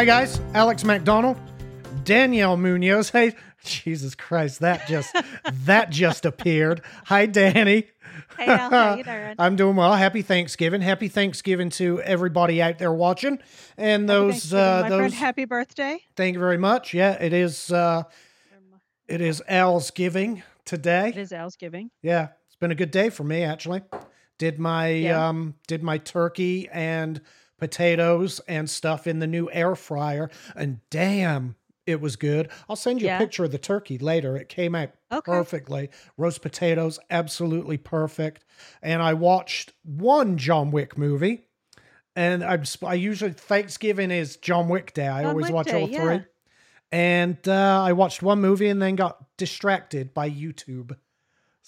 Hi guys, Alex McDonald, Danielle Munoz. Hey, Jesus Christ, that just that just appeared. Hi, Danny. Hey, Al, how you doing? I'm doing well. Happy Thanksgiving. Happy Thanksgiving to everybody out there watching. And those uh my those friend, happy birthday. thank you very much. Yeah, it is uh it is Al's giving today. It is Al's giving. Yeah, it's been a good day for me actually. Did my Yeah. um did my turkey and potatoes and stuff in the new air fryer and damn it was good. I'll send you Yeah. a picture of the turkey later. It came out Okay. perfectly. Roast potatoes absolutely perfect. And I watched one John Wick movie. And I'm I usually Thanksgiving is John Wick Day. I John always Wick watch Day, all yeah. three. And uh, I watched one movie and then got distracted by YouTube.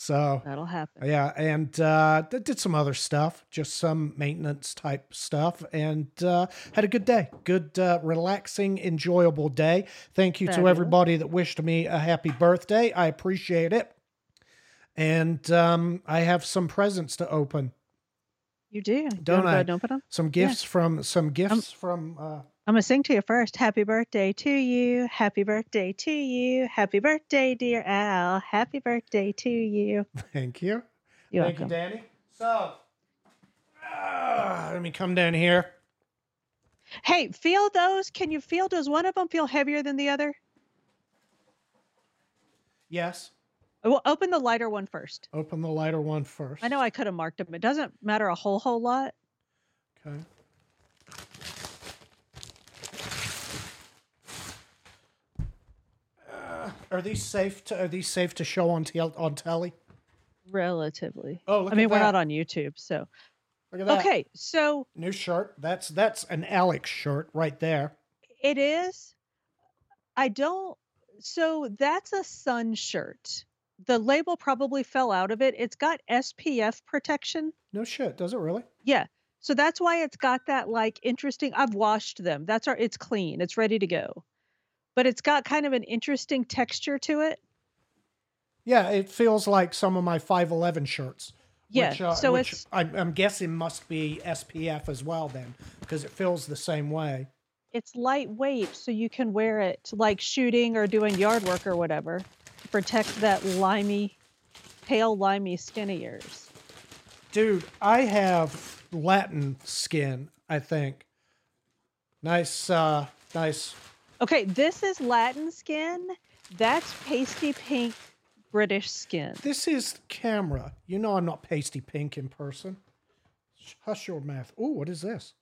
So That'll happen. yeah, and uh, did some other stuff, just some maintenance type stuff, and uh, had a good day. Good, uh, relaxing, enjoyable day. Thank you to everybody that wished me a happy birthday. I appreciate it. And um, I have some presents to open. You do. Don't wanna I? open them? Some gifts from some gifts from. Uh, I'm gonna sing to you first. Happy birthday to you. Happy birthday to you. Happy birthday, dear Al. Happy birthday to you. thank you. You're thank welcome. you, Danny. So, uh, let me come down here. Hey, feel those? Can you feel? Does one of them feel heavier than the other? Yes. Well, open the lighter one first. Open the lighter one first. I know I could have marked them. It doesn't matter a whole whole lot. Okay. Are these safe to are these safe to show on tel- on telly? Relatively. Oh, look I mean, we're that. not on YouTube, so Look at that. okay. So New shirt. That's that's an Alex shirt right there. It is. I don't. So that's a sun shirt. The label probably fell out of it. It's got SPF protection. No shit. Does it really? Yeah. So that's why it's got that like interesting. I've washed them. That's our. It's clean. It's ready to go. But it's got kind of an interesting texture to it. Yeah, it feels like some of my 511 shirts. Yeah. Which, uh, so which it's I'm, I'm guessing must be SPF as well then, because it feels the same way. it's lightweight, so you can wear it like shooting or doing yard work or whatever to protect that limey, pale limey skin of yours. Dude, I have Latin skin, I think. Nice, uh, nice. Okay, this is Latin skin. That's pasty pink British skin. This is camera. You know I'm not pasty pink in person. Hush your mouth. Ooh, what is this?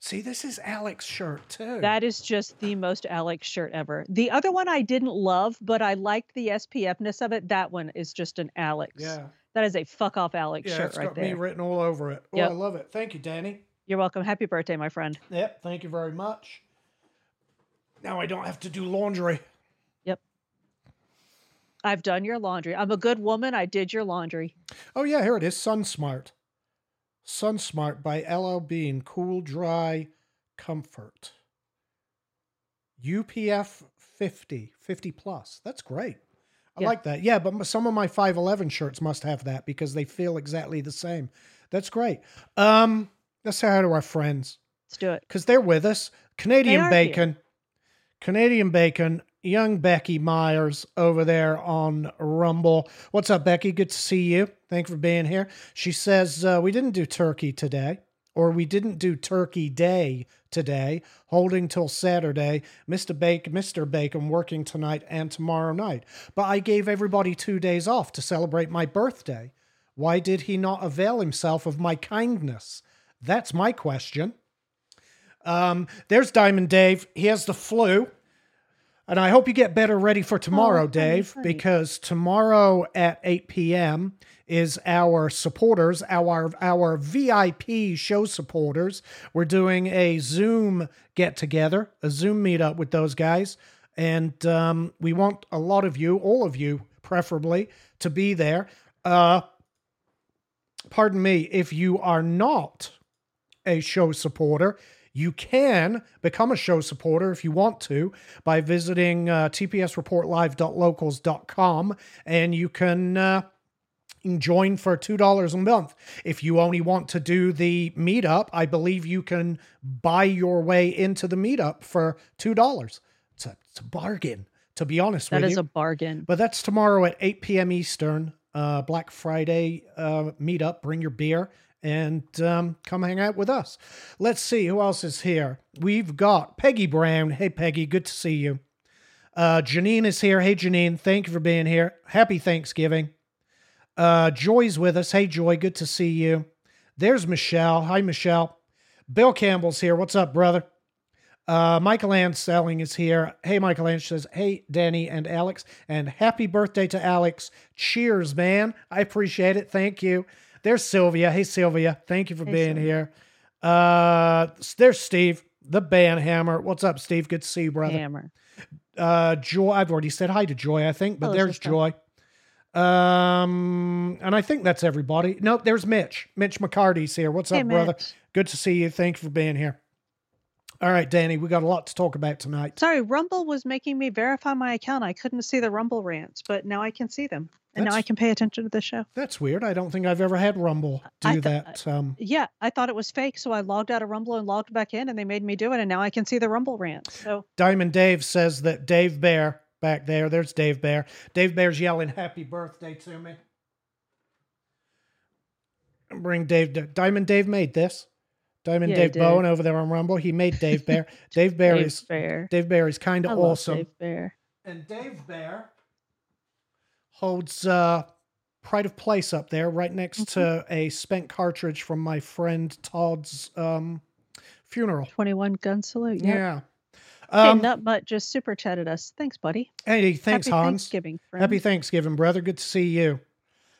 See, this is Alex's shirt too. That is just the most Alex shirt ever. The other one I didn't love, but I liked the SPFness of it. That one is just an Alex. yeah, That is a fuck off Alex yeah, shirt it's right got me written all over it. Oh, Yep. I love it. Thank you, Danny. You're welcome. Happy birthday, my friend. Yep, thank you very much. Now I don't have to do laundry. Yep. I've done your laundry. I'm a good woman. I did your laundry. Oh yeah, here it is. SunSmart. SunSmart by LL Bean. Cool, dry, comfort. UPF 50, 50 plus. That's great. I Yeah. like that. Yeah, but some of my 511 shirts must have that because they feel exactly the same. That's great. Um, let's say hi to our friends Let's do it. because they're with us. Canadian here. Bacon. Canadian Bacon. Young Becky Myers over there on Rumble. What's up, Becky? Good to see you. Thank you for being here. She says, uh, We didn't do turkey today, or we didn't do turkey day today, holding till Saturday. Mr. Bacon, Mr. Bacon working tonight and tomorrow night. But I gave everybody two days off to celebrate my birthday. Why did he not avail himself of my kindness? That's my question. Um, there's Diamond Dave. He has the flu. And I hope you get better ready for tomorrow, Oh, Dave, funny. because tomorrow at 8 p.m. is our supporters, our our VIP show supporters. We're doing a Zoom get together, a Zoom meetup with those guys, and um, we want a lot of you, all of you, preferably, to be there. Uh, pardon me, if you are not a show supporter, you can become a show supporter if you want to by visiting uh, tpsreportlive.locals.com and you can uh, join for $2 a month. If you only want to do the meetup, I believe you can buy your way into the meetup for $2. It's a, it's a bargain, to be honest That with you. you. a bargain. But that's tomorrow at 8 p.m. Eastern, uh, Black Friday uh, meetup. Bring your beer and um, come hang out with us. Let's see who else is here. We've got Peggy Brown. Hey, Peggy, good to see you. Uh, Janine is here. Hey, Janine, thank you for being here. Happy Thanksgiving. Uh, Joy's with us. Hey, Joy, good to see you. There's Michelle. Hi, Michelle. Bill Campbell's here. What's up, brother? Uh, Michael Ann Selling is here. Hey, Michael Ann says, Hey, Danny and Alex, and happy birthday to Alex. Cheers, man. I appreciate it. Thank you. There's Sylvia. Hey, Sylvia. Thank you for Hey, being Sylvia. here. Uh, there's Steve, the band hammer. What's up, Steve? Good to see you, brother. Hammer. Uh, Joy, I've already said hi to Joy, I think, but Hello, there's sister. Joy. Um, and I think that's everybody. Nope, there's Mitch. Mitch McCarty's here. What's Hey, up, brother? Good to see you. Thank you for being here. All right, Danny, we got a lot to talk about tonight. Sorry, Rumble was making me verify my account. I couldn't see the Rumble rants, but now I can see them. And now I can pay attention to the show. That's weird. I don't think I've ever had Rumble do th- that. Um, Yeah, I thought it was fake, so I logged out of Rumble and logged back in, and they made me do it, and now I can see the Rumble rant. So Diamond Dave says that Dave Bear back there, there's Dave Bear. Dave Bear's yelling happy birthday to me. Bring Dave. Diamond Dave made this. Diamond Yeah, Dave. Bowen over there on Rumble. He made Dave Bear. Dave Bear Dave is Bear. Dave Bear is kind of awesome. Dave Bear. And Dave Bear holds uh, pride of place up there, right next to Mm-hmm. a spent cartridge from my friend Todd's um, funeral. 21 gun salute. Yep. Yeah. Hey, Um, Nutbutt just super chatted us. Thanks, buddy. hey, thanks, Happy Hans. Thanksgiving, friend. Happy Thanksgiving, brother. Good to see you.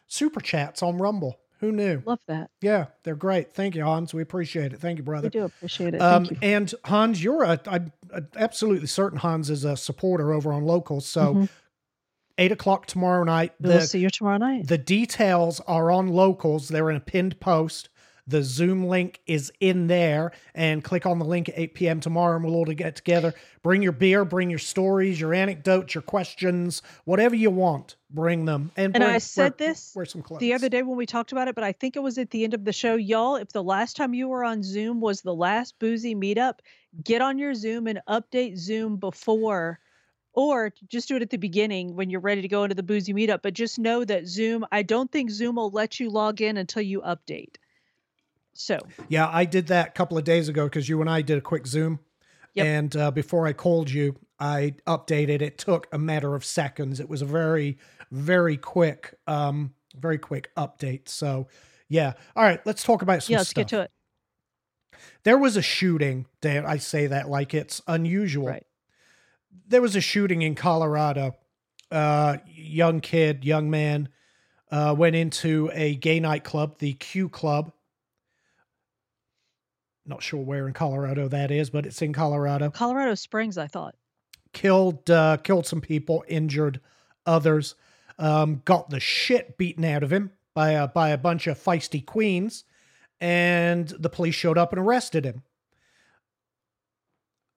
Super chats on Rumble. Who knew? Love that. Yeah, they're great. Thank you, Hans. We appreciate it. Thank you, brother. We do appreciate it. Um, Thank you. and Hans, you're a, I'm absolutely certain Hans is a supporter over on Locals. So Mhm. eight o'clock tomorrow night. We will The, see you tomorrow night. the details are on Locals. They're in a pinned post. The Zoom link is in there, and click on the link at 8 p.m. tomorrow, and we'll all get together. Bring your beer, bring your stories, your anecdotes, your questions, whatever you want. Bring them. And, And bring- I said wear- this wear some clothes. the other day when we talked about it, but I think it was at the end of the show. Y'all, if the last time you were on Zoom was the last boozy meetup, get on your Zoom and update Zoom before, or just do it at the beginning when you're ready to go into the boozy meetup. But just know that Zoom, I don't think Zoom will let you log in until you update. So, Yeah, I did that a couple of days ago because you and I did a quick Zoom. Yep. And uh, before I called you, I updated. It took a matter of seconds. It was a very, very quick, um, very quick update. So, yeah. All right, let's talk about some yeah, let's stuff. get to it. There was a shooting. Dan, I say that like it's unusual. Right. There was a shooting in Colorado. Uh, young kid, young man, uh, went into a gay nightclub, the Q Club. Not sure where in Colorado that is, but it's in Colorado. Colorado Springs, I thought. Killed, uh, killed some people, injured others. Um, got the shit beaten out of him by a by a bunch of feisty queens, and the police showed up and arrested him.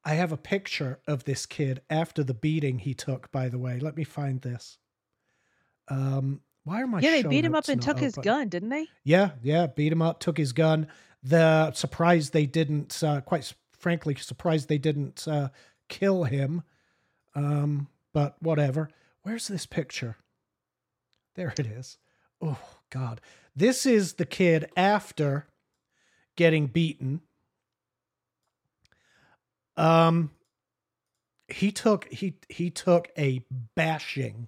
I have a picture of this kid after the beating he took. By the way, let me find this. Um, why are my yeah, they beat him up and took his gun, didn't they? Yeah, yeah, beat him up, took his gun. The surprised they didn't, uh, quite frankly, surprised they didn't uh, kill him. Um, but whatever. Where's this picture? There it is. Oh God, this is the kid after getting beaten. Um, he took he he took a bashing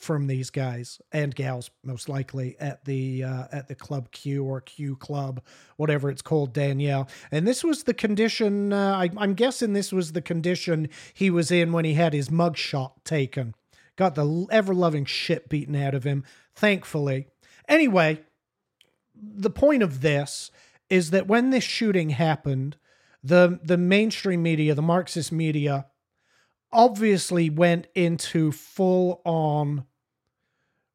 from these guys and gals most likely at the uh, at the club q or q club whatever it's called danielle. And this was the condition uh, I, i'm guessing this was the condition he was in when he had his mugshot taken. Got the ever-loving shit beaten out of him thankfully. Anyway the point of this is that when this shooting happened the the mainstream media the marxist media obviously went into full on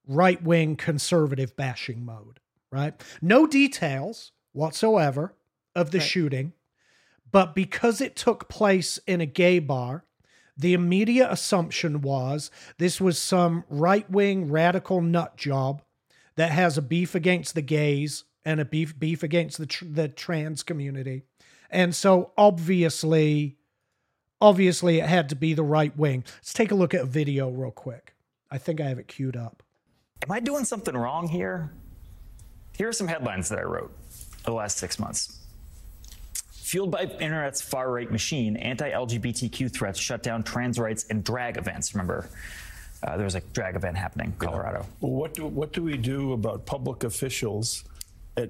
right wing conservative bashing mode, right? No details whatsoever of the Right. shooting, but because it took place in a gay bar, the immediate assumption was this was some right wing radical nut job that has a beef against the gays and a beef beef against the tr- the trans community. And so obviously obviously it had to be the right wing. Let's take a look at a video real quick. I think I have it queued up. Am I doing something wrong here? Here are some headlines that I wrote the last 6 months. Fueled by internet's far right machine, anti LGBTQ threats shut down trans rights and drag events. Remember, uh, there was a drag event happening in Colorado. Yeah. Well, what do, what do we do about public officials at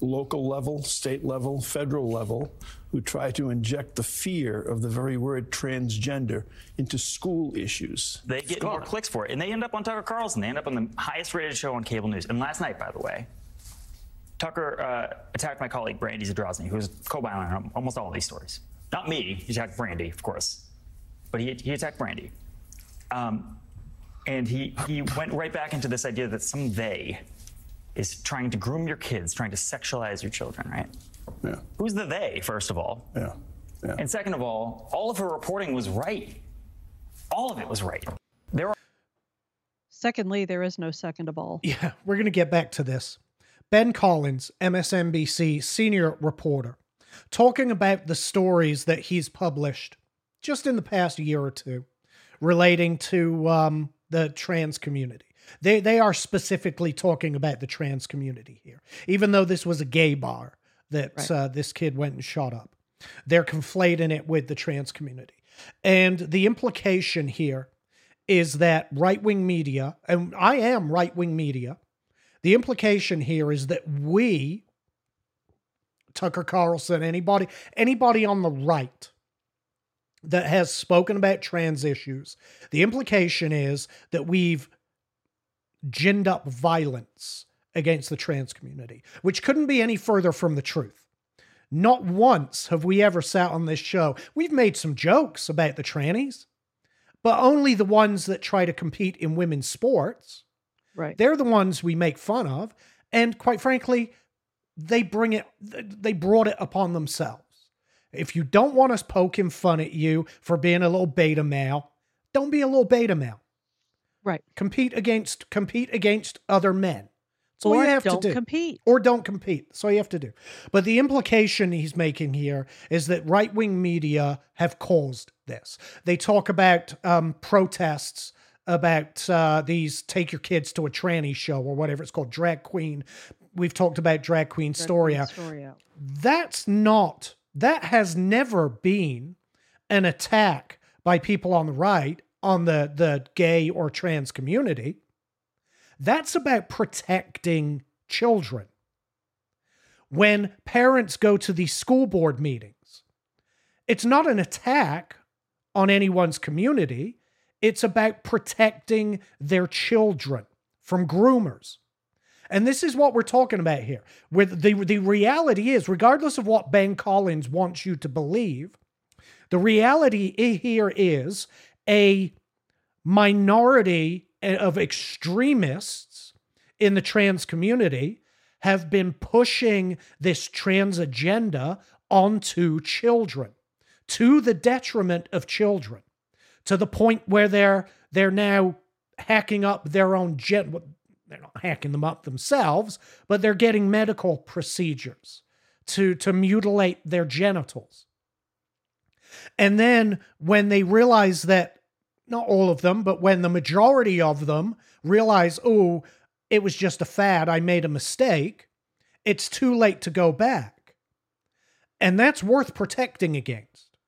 local level, state level, federal level who try to inject the fear of the very word transgender into school issues? They get more clicks for it, and they end up on Tucker Carlson. They end up on the highest rated show on cable news. And last night, by the way, Tucker uh, attacked my colleague Brandy Zadrozny, who was co-violent on almost all of these stories. Not me. He attacked Brandy, of course, but he, he attacked Brandy. Um, and he, he went right back into this idea that some they is trying to groom your kids, trying to sexualize your children, right? Yeah. Who's the they, first of all? Yeah. yeah. And second of all, all of her reporting was right. All of it was right. There are. Secondly, there is no second of all. Yeah, we're going to get back to this. Ben Collins, MSNBC senior reporter, talking about the stories that he's published just in the past year or two relating to um, the trans community. They they are specifically talking about the trans community here, even though this was a gay bar that right. uh, this kid went and shot up. They're conflating it with the trans community, and the implication here is that right wing media, and I am right wing media. The implication here is that we, Tucker Carlson, anybody, anybody on the right that has spoken about trans issues, the implication is that we've ginned up violence against the trans community, which couldn't be any further from the truth. Not once have we ever sat on this show. We've made some jokes about the trannies, but only the ones that try to compete in women's sports. Right. They're the ones we make fun of. And quite frankly, they bring it, they brought it upon themselves. If you don't want us poking fun at you for being a little beta male, don't be a little beta male. Right. Compete against compete against other men. That's all you have to do. compete. Or don't compete. That's all you have to do. But the implication he's making here is that right wing media have caused this. They talk about um, protests about uh, these take your kids to a tranny show or whatever it's called, drag queen. We've talked about drag queen drag story queen. Story out. That's not, that has never been an attack by people on the right on the, the gay or trans community. That's about protecting children. When parents go to these school board meetings, it's not an attack on anyone's community. It's about protecting their children from groomers. And this is what we're talking about here. With the the reality is, regardless of what Ben Collins wants you to believe, the reality here is a minority of extremists in the trans community have been pushing this trans agenda onto children to the detriment of children to the point where they're they're now hacking up their own gen they're not hacking them up themselves but they're getting medical procedures to to mutilate their genitals. And then when they realize that not all of them, but when the majority of them realize, oh, it was just a fad, I made a mistake, it's too late to go back. And that's worth protecting against,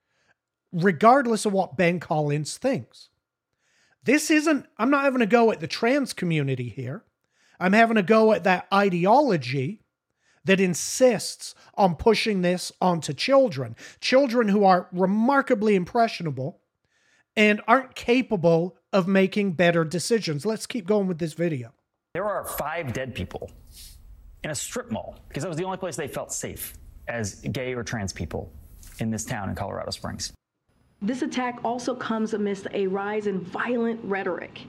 regardless of what Ben Collins thinks. This isn't, I'm not having a go at the trans community here. I'm having a go at that ideology that insists on pushing this onto children, children who are remarkably impressionable and aren't capable of making better decisions. Let's keep going with this video. There are five dead people in a strip mall because that was the only place they felt safe as gay or trans people in this town in Colorado Springs. This attack also comes amidst a rise in violent rhetoric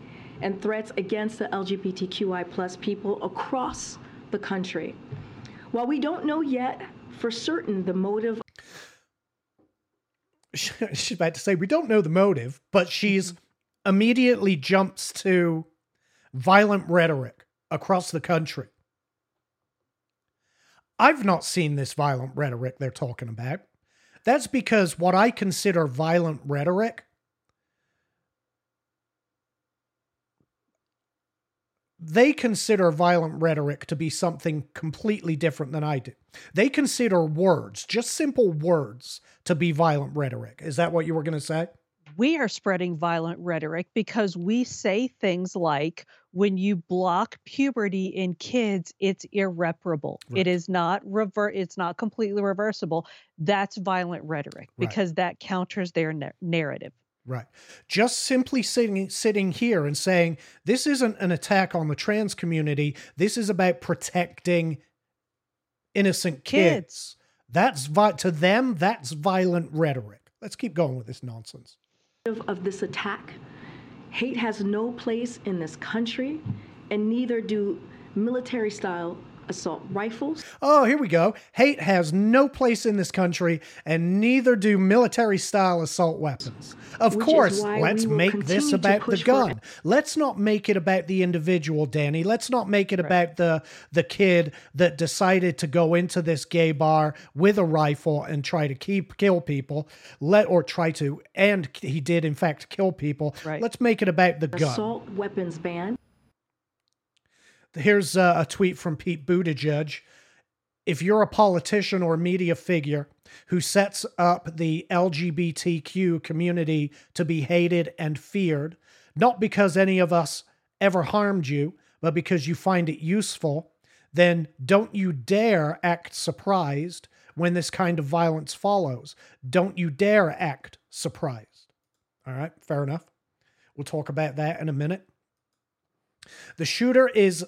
and threats against the LGBTQI plus people across the country. While we don't know yet for certain the motive she's about to say we don't know the motive, but she's immediately jumps to violent rhetoric across the country. I've not seen this violent rhetoric they're talking about. That's because what I consider violent rhetoric they consider violent rhetoric to be something completely different than I do. They consider words, just simple words, to be violent rhetoric. Is that what you were going to say? We are spreading violent rhetoric because we say things like, when you block puberty in kids, it's irreparable. Right. It is not revert. It's not completely reversible. That's violent rhetoric because right. that counters their na- narrative. Right. Just simply sitting sitting here and saying this isn't an attack on the trans community. This is about protecting innocent kids. kids. That's vi- to them that's violent rhetoric. Let's keep going with this nonsense. Of, of this attack, hate has no place in this country, and neither do military style assault rifles. Oh, here we go. Hate has no place in this country, and neither do military style assault weapons. Of Which course, let's make this about the gun. Let's not make it about the individual, Danny. Let's not make it right. about the the kid that decided to go into this gay bar with a rifle and try to keep kill people. Let or try to, and he did in fact kill people. Right. Let's make it about the gun. Assault weapons ban. Here's a, a tweet from Pete Buttigieg. If you're a politician or media figure who sets up the LGBTQ community to be hated and feared, not because any of us ever harmed you, but because you find it useful, then don't you dare act surprised when this kind of violence follows. Don't you dare act surprised. All right, fair enough. We'll talk about that in a minute. The shooter is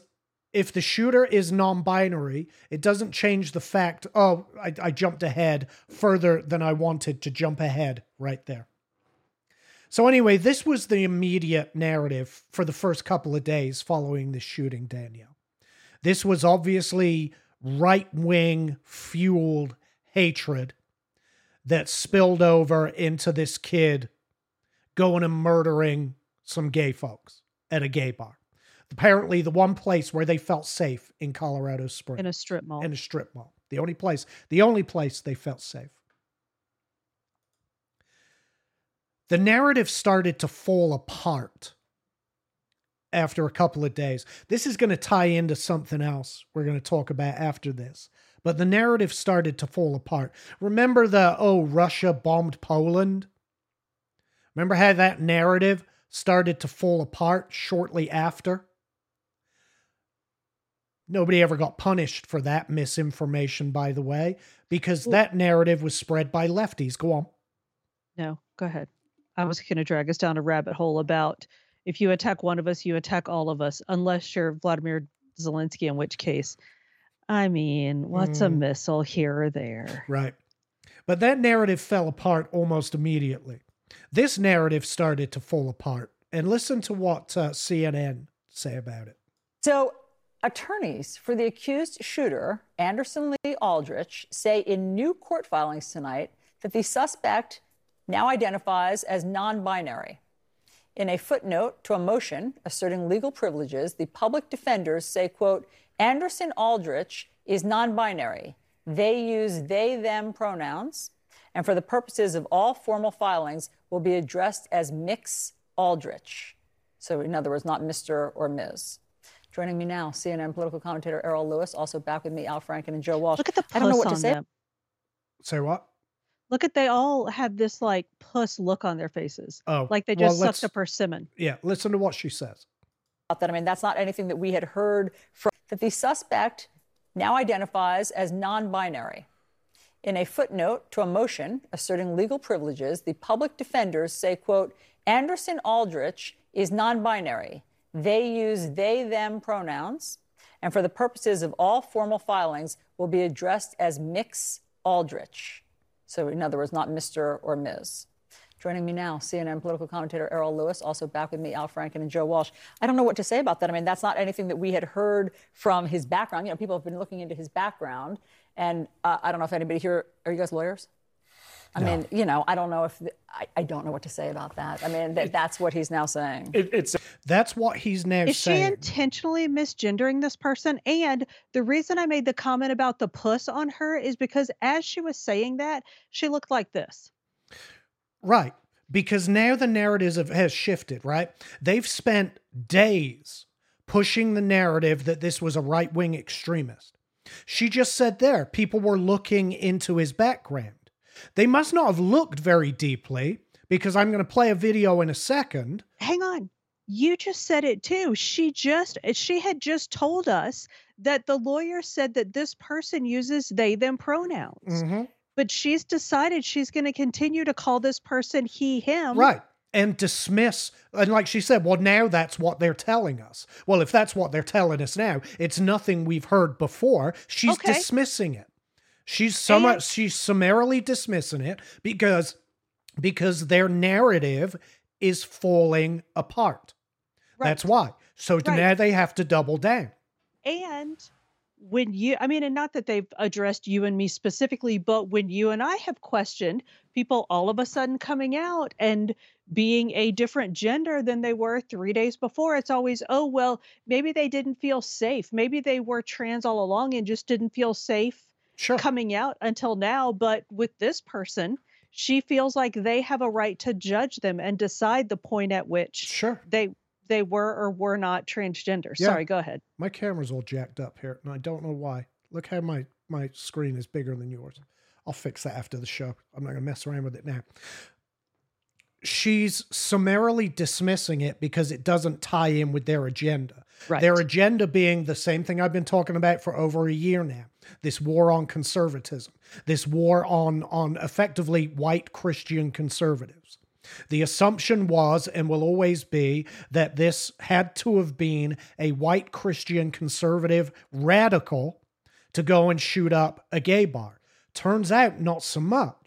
if the shooter is non-binary, it doesn't change the fact, oh, I, I, jumped ahead further than I wanted to jump ahead right there. So anyway, this was the immediate narrative for the first couple of days following the shooting, Danielle. This was obviously right-wing fueled hatred that spilled over into this kid going and murdering some gay folks at a gay bar apparently the one place where they felt safe in Colorado Springs. In a strip mall. In a strip mall. The only place, the only place they felt safe. The narrative started to fall apart after a couple of days. This is going to tie into something else we're going to talk about after this. But the narrative started to fall apart. Remember the, oh, Russia bombed Poland? Remember how that narrative started to fall apart shortly after? Nobody ever got punished for that misinformation, by the way, because well, that narrative was spread by lefties. Go on. No, go ahead. I was going to drag us down a rabbit hole about if you attack one of us, you attack all of us, unless you're Vladimir Zelensky, in which case, I mean, what's mm. a missile here or there? Right. But that narrative fell apart almost immediately. This narrative started to fall apart. And listen to what uh, CNN say about it. So Attorneys for the accused shooter, Anderson Lee Aldrich, say in new court filings tonight that the suspect now identifies as non binary. In a footnote to a motion asserting legal privileges, the public defenders say, quote, Anderson Aldrich is non binary. They use they them pronouns, and for the purposes of all formal filings, will be addressed as Mix Aldrich. So, in other words, not Mr. or Ms. Joining me now, CNN political commentator Errol Louis, Also back with me, Al Franken and Joe Walsh. Look at the puss I don't know what to say. Them. Say what? Look at they all have this like puss look on their faces. Oh, like they just well, sucked a persimmon. Yeah, listen to what she says. That I mean, that's not anything that we had heard from. That the suspect now identifies as non-binary. In a footnote to a motion asserting legal privileges, the public defenders say, "quote Anderson Aldrich is non-binary." They use they, them pronouns, and for the purposes of all formal filings, will be addressed as Mix Aldrich. So, in other words, not Mr. or Ms. Joining me now, CNN political commentator Errol Louis, also back with me, Al Franken and Joe Walsh. I don't know what to say about that. I mean, that's not anything that we had heard from his background. You know, people have been looking into his background, and uh, I don't know if anybody here are you guys lawyers? I No. mean, you know, I don't know if the, I, I don't know what to say about that. I mean, that, that's what he's now saying. It, it's That's what he's now saying. Is she intentionally misgendering this person? And the reason I made the comment about the puss on her is because as she was saying that, she looked like this. Right. Because now the narrative have- has shifted, right? They've spent days pushing the narrative that this was a right wing extremist. She just said there, people were looking into his background. They must not have looked very deeply because I'm going to play a video in a second. Hang on. You just said it too. She just she had just told us that the lawyer said that this person uses they them pronouns. Mhm. But she's decided she's going to continue to call this person he him. Right. And dismiss, and like she said, well, now that's what they're telling us. Well, if that's what they're telling us now, it's nothing we've heard before. She's Okay. dismissing it. She's summa- And- she's summarily dismissing it because because their narrative is falling apart. That's why. So Right. now they have to double down. And when you, I mean, and not that they've addressed you and me specifically, but when you and I have questioned people all of a sudden coming out and being a different gender than they were three days before, it's always, oh, well, maybe they didn't feel safe. Maybe they were trans all along and just didn't feel safe Sure. coming out until now. But with this person, she feels like they have a right to judge them and decide the point at which Sure. they they were or were not transgender. Yeah. Sorry, go ahead. My camera's all jacked up here, and I don't know why. Look how my my screen is bigger than yours. I'll fix that after the show. I'm not going to mess around with it now. She's summarily dismissing it because it doesn't tie in with their agenda. Right. Their agenda being the same thing I've been talking about for over a year now. This war on conservatism, this war on on effectively white Christian conservatives. The assumption was and will always be that this had to have been a white Christian conservative radical to go and shoot up a gay bar. Turns out, not so much.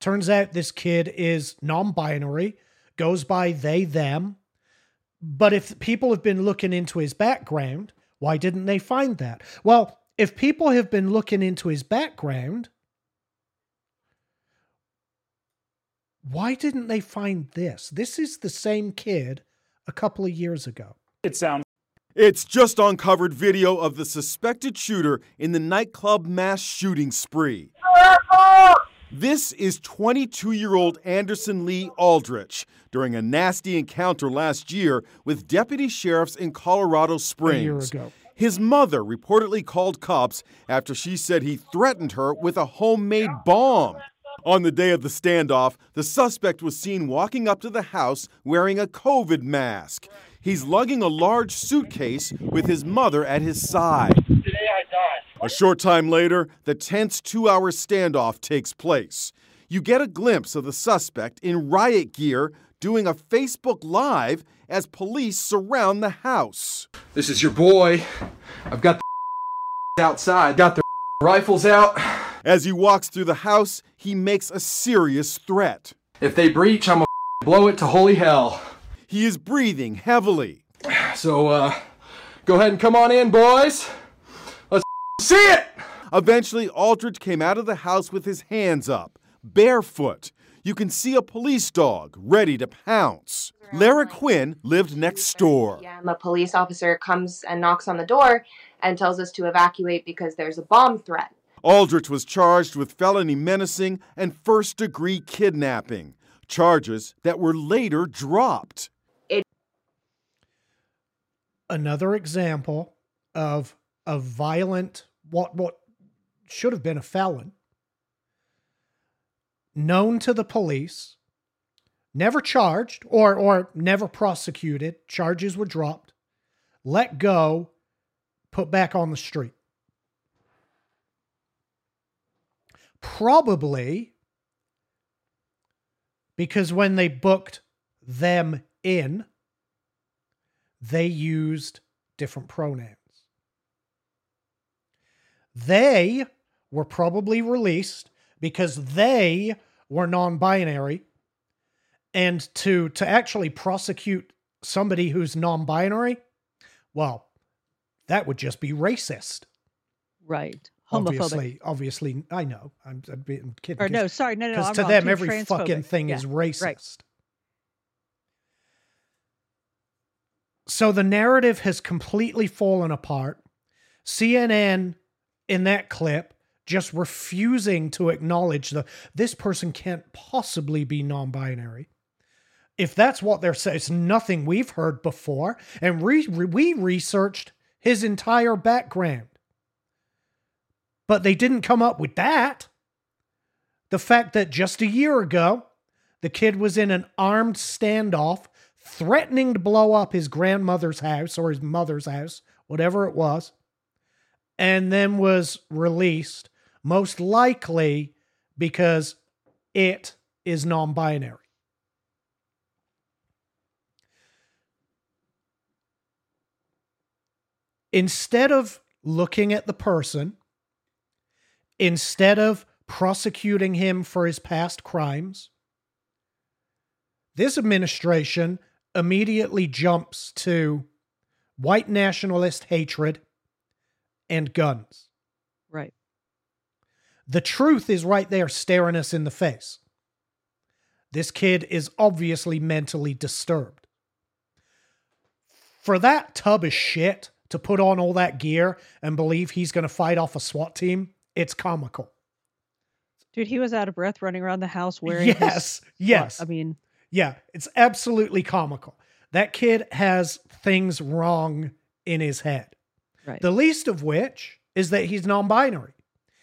Turns out this kid is non binary, goes by they, them. But if people have been looking into his background, why didn't they find that? Well, if people have been looking into his background, why didn't they find this? This is the same kid a couple of years ago. it sounds It's just uncovered video of the suspected shooter in the nightclub mass shooting spree. This is 22 year old Anderson Lee Aldrich during a nasty encounter last year with deputy sheriffs in Colorado Springs. ago. His mother reportedly called cops after she said he threatened her with a homemade bomb. On the day of the standoff, the suspect was seen walking up to the house wearing a COVID mask. He's lugging a large suitcase with his mother at his side. A short time later, the tense two hour standoff takes place. You get a glimpse of the suspect in riot gear doing a Facebook Live as police surround the house. This is your boy. I've got the outside, got the rifles out. As he walks through the house, he makes a serious threat. If they breach, I'm gonna blow it to holy hell. He is breathing heavily. So, uh, go ahead and come on in, boys. Let's see it! Eventually, Aldrich came out of the house with his hands up, barefoot. You can see a police dog ready to pounce. Lara Quinn lived next door. p.m. a police officer comes and knocks on the door and tells us to evacuate because there's a bomb threat. Aldrich was charged with felony menacing and first degree kidnapping, charges that were later dropped. Another example of a violent what what should have been a felon known to the police never charged or or never prosecuted charges were dropped let go put back on the street. Probably because when they booked them in they used different pronouns they were probably released because they were non-binary and to to actually prosecute somebody who's non-binary well that would just be racist Right. homophobic. Obviously, obviously, I know. I'm, I'm kidding. Or no, sorry, no, no, no. because to wrong, them too, every fucking thing Yeah, is racist. right. So the narrative has completely fallen apart. CNN in that clip just refusing to acknowledge the this person can't possibly be non-binary. If that's what they're saying, it's nothing we've heard before. And re- re- we researched his entire background. But they didn't come up with that. The fact that just a year ago, the kid was in an armed standoff, threatening to blow up his grandmother's house or his mother's house, whatever it was, and then was released, most likely because it is non binary. Instead of looking at the person, instead of prosecuting him for his past crimes, this administration immediately jumps to white nationalist hatred and guns. Right. The truth is right there staring us in the face. This kid is obviously mentally disturbed. For that tub of shit to put on all that gear and believe he's going to fight off a SWAT team, it's comical. Dude, he was out of breath running around the house wearing his- Yes, yes. I mean, Yeah, it's absolutely comical. That kid has things wrong in his head. Right. The least of which is that he's non binary.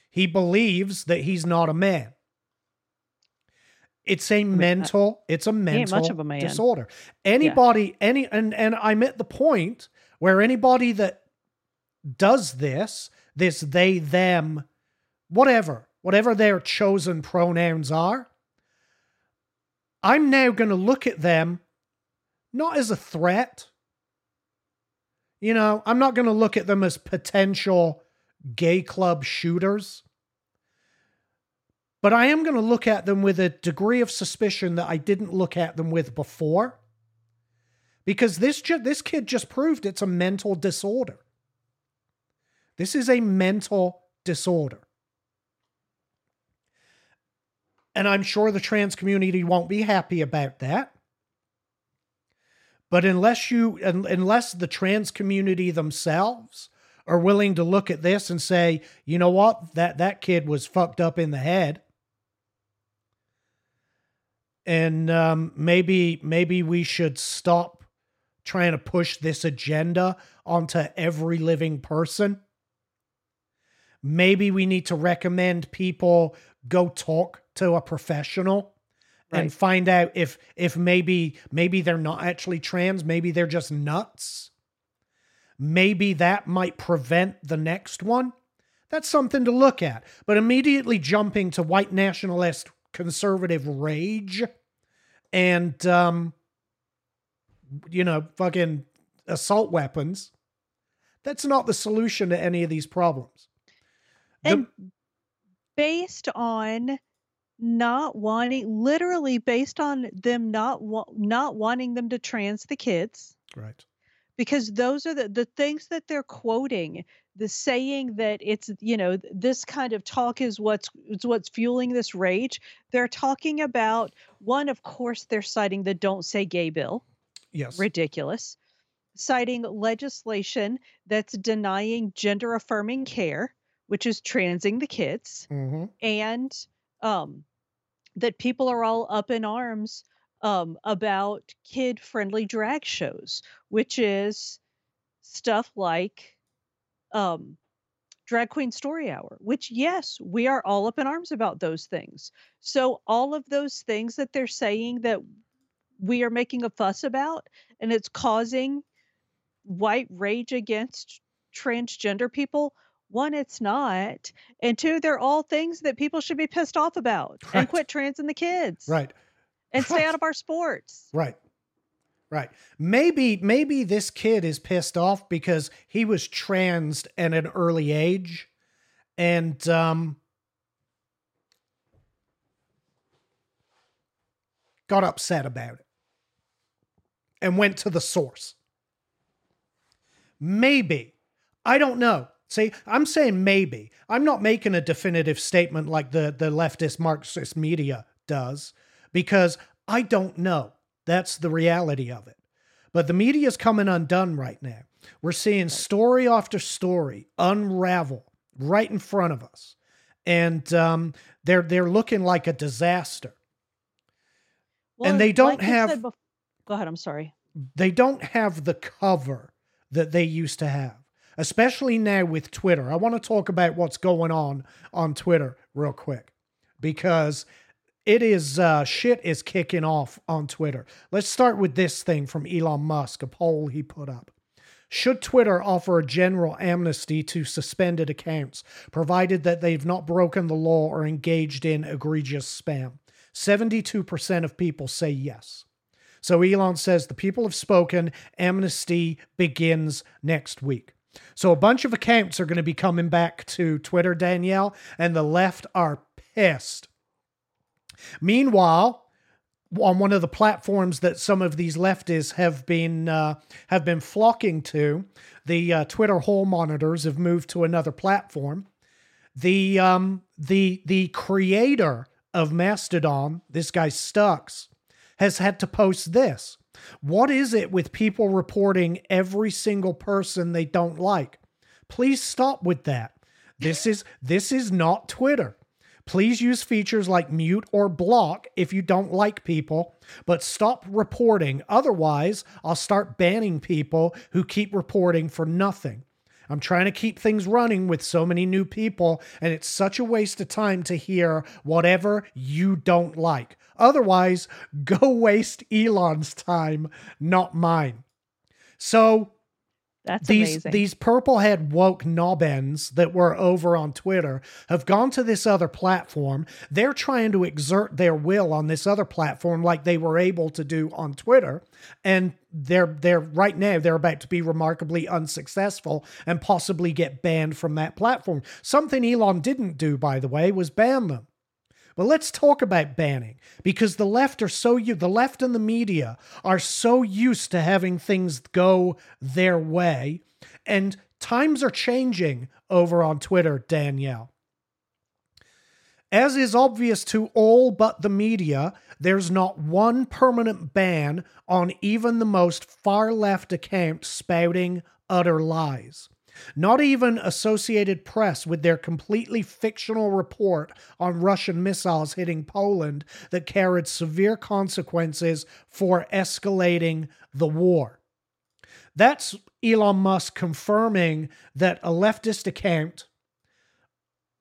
He believes that he's not a man. It's a mental, it's a mental a disorder. Anybody, any and and I'm at the point where anybody that does this, this they, them, whatever, whatever their chosen pronouns are, I'm now going to look at them not as a threat. You know, I'm not going to look at them as potential gay club shooters. But I am going to look at them with a degree of suspicion that I didn't look at them with before. Because this ju- this kid just proved it's a mental disorder. This is a mental disorder. And I'm sure the trans community won't be happy about that. But unless you un- unless the trans community themselves are willing to look at this and say, "You know what? That that kid was fucked up in the head." And um, maybe maybe we should stop trying to push this agenda onto every living person. Maybe we need to recommend people go talk to a professional and find out if if maybe maybe they're not actually trans, maybe they're just nuts. Maybe that might prevent the next one. That's something to look at. But immediately jumping to white nationalist conservative rage and um you know, fucking assault weapons. That's not the solution to any of these problems. The- and based on not wanting literally based on them not wa- not wanting them to trans the kids right. because those are the, the things that they're quoting the saying that it's you know this kind of talk is what's is what's fueling this rage. They're talking about one of course they're citing the don't say gay bill. Yes. ridiculous. Citing legislation that's denying gender affirming care which is transing the kids. Hmm and um, that people are all up in arms um, about kid friendly drag shows, which is stuff like um, Drag Queen Story Hour, which, yes, we are all up in arms about those things. So, all of those things that they're saying that we are making a fuss about and it's causing white rage against transgender people one it's not and two they're all things that people should be pissed off about Right. and quit transing the kids Right. and stay out of our sports Right. Right. Maybe maybe this kid is pissed off because he was trans at an early age and um got upset about it and went to the source. Maybe. I don't know. See, I'm saying maybe. I'm not making a definitive statement like the, the leftist Marxist media does because I don't know. That's the reality of it. But the media is coming undone right now. We're seeing story after story unravel right in front of us, and um, they're they're looking like a disaster. Well, and they don't like have said bef- Go ahead. I'm sorry. they don't have the cover that they used to have, especially now with Twitter. I want to talk about what's going on on Twitter real quick because it is uh, shit is kicking off on Twitter. Let's start with this thing from Elon Musk, a poll he put up. Should Twitter offer a general amnesty to suspended accounts, provided that they've not broken the law or engaged in egregious spam? 72% of people say yes. So Elon says the people have spoken. Amnesty begins next week. So a bunch of accounts are going to be coming back to Twitter, Danielle, and the left are pissed. Meanwhile, on one of the platforms that some of these leftists have been uh, have been flocking to, the uh, Twitter hole monitors have moved to another platform. The um, the the creator of Mastodon, this guy Stux, has had to post this. What is it with people reporting every single person they don't like? Please stop with that. This is this is not Twitter. Please use features like mute or block if you don't like people, but stop reporting. Otherwise, I'll start banning people who keep reporting for nothing. I'm trying to keep things running with so many new people, and it's such a waste of time to hear whatever you don't like. Otherwise, go waste Elon's time, not mine. So, That's these amazing. these purple head woke knobbins that were over on Twitter have gone to this other platform. They're trying to exert their will on this other platform like they were able to do on Twitter. And they're they're right now they're about to be remarkably unsuccessful and possibly get banned from that platform. Something Elon didn't do, by the way, was ban them. But let's talk about banning because the left are so the left and the media are so used to having things go their way and times are changing over on Twitter, Danielle. As is obvious to all but the media, there's not one permanent ban on even the most far left account spouting utter lies. Not even Associated Press with their completely fictional report on Russian missiles hitting Poland that carried severe consequences for escalating the war. That's Elon Musk confirming that a leftist account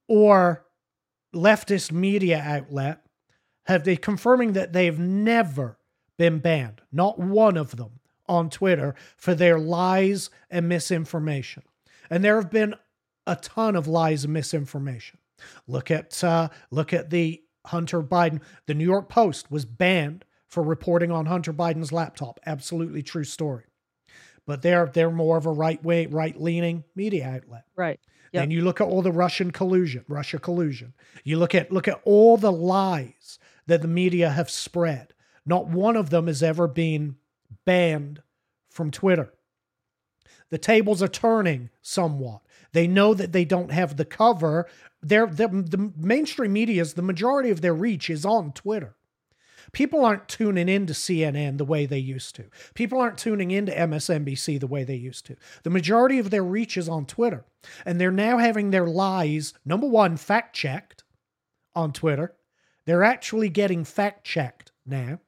or leftist media outlet have they confirming that they've never been banned, not one of them on Twitter for their lies and misinformation. And there have been a ton of lies and misinformation. Look at uh, look at the Hunter Biden. The New York Post was banned for reporting on Hunter Biden's laptop. Absolutely true story. But they're they're more of a right way, right leaning media outlet. right. Then you look at all the Russian collusion, Russia collusion. You look at look at all the lies that the media have spread. Not one of them has ever been banned from Twitter. The tables are turning somewhat. They know that they don't have the cover. They're, they're, the mainstream media's the majority of their reach is on Twitter. People aren't tuning into CNN the way they used to. People aren't tuning into MSNBC the way they used to. The majority of their reach is on Twitter. And they're now having their lies, number one, fact checked on Twitter. They're actually getting fact checked now.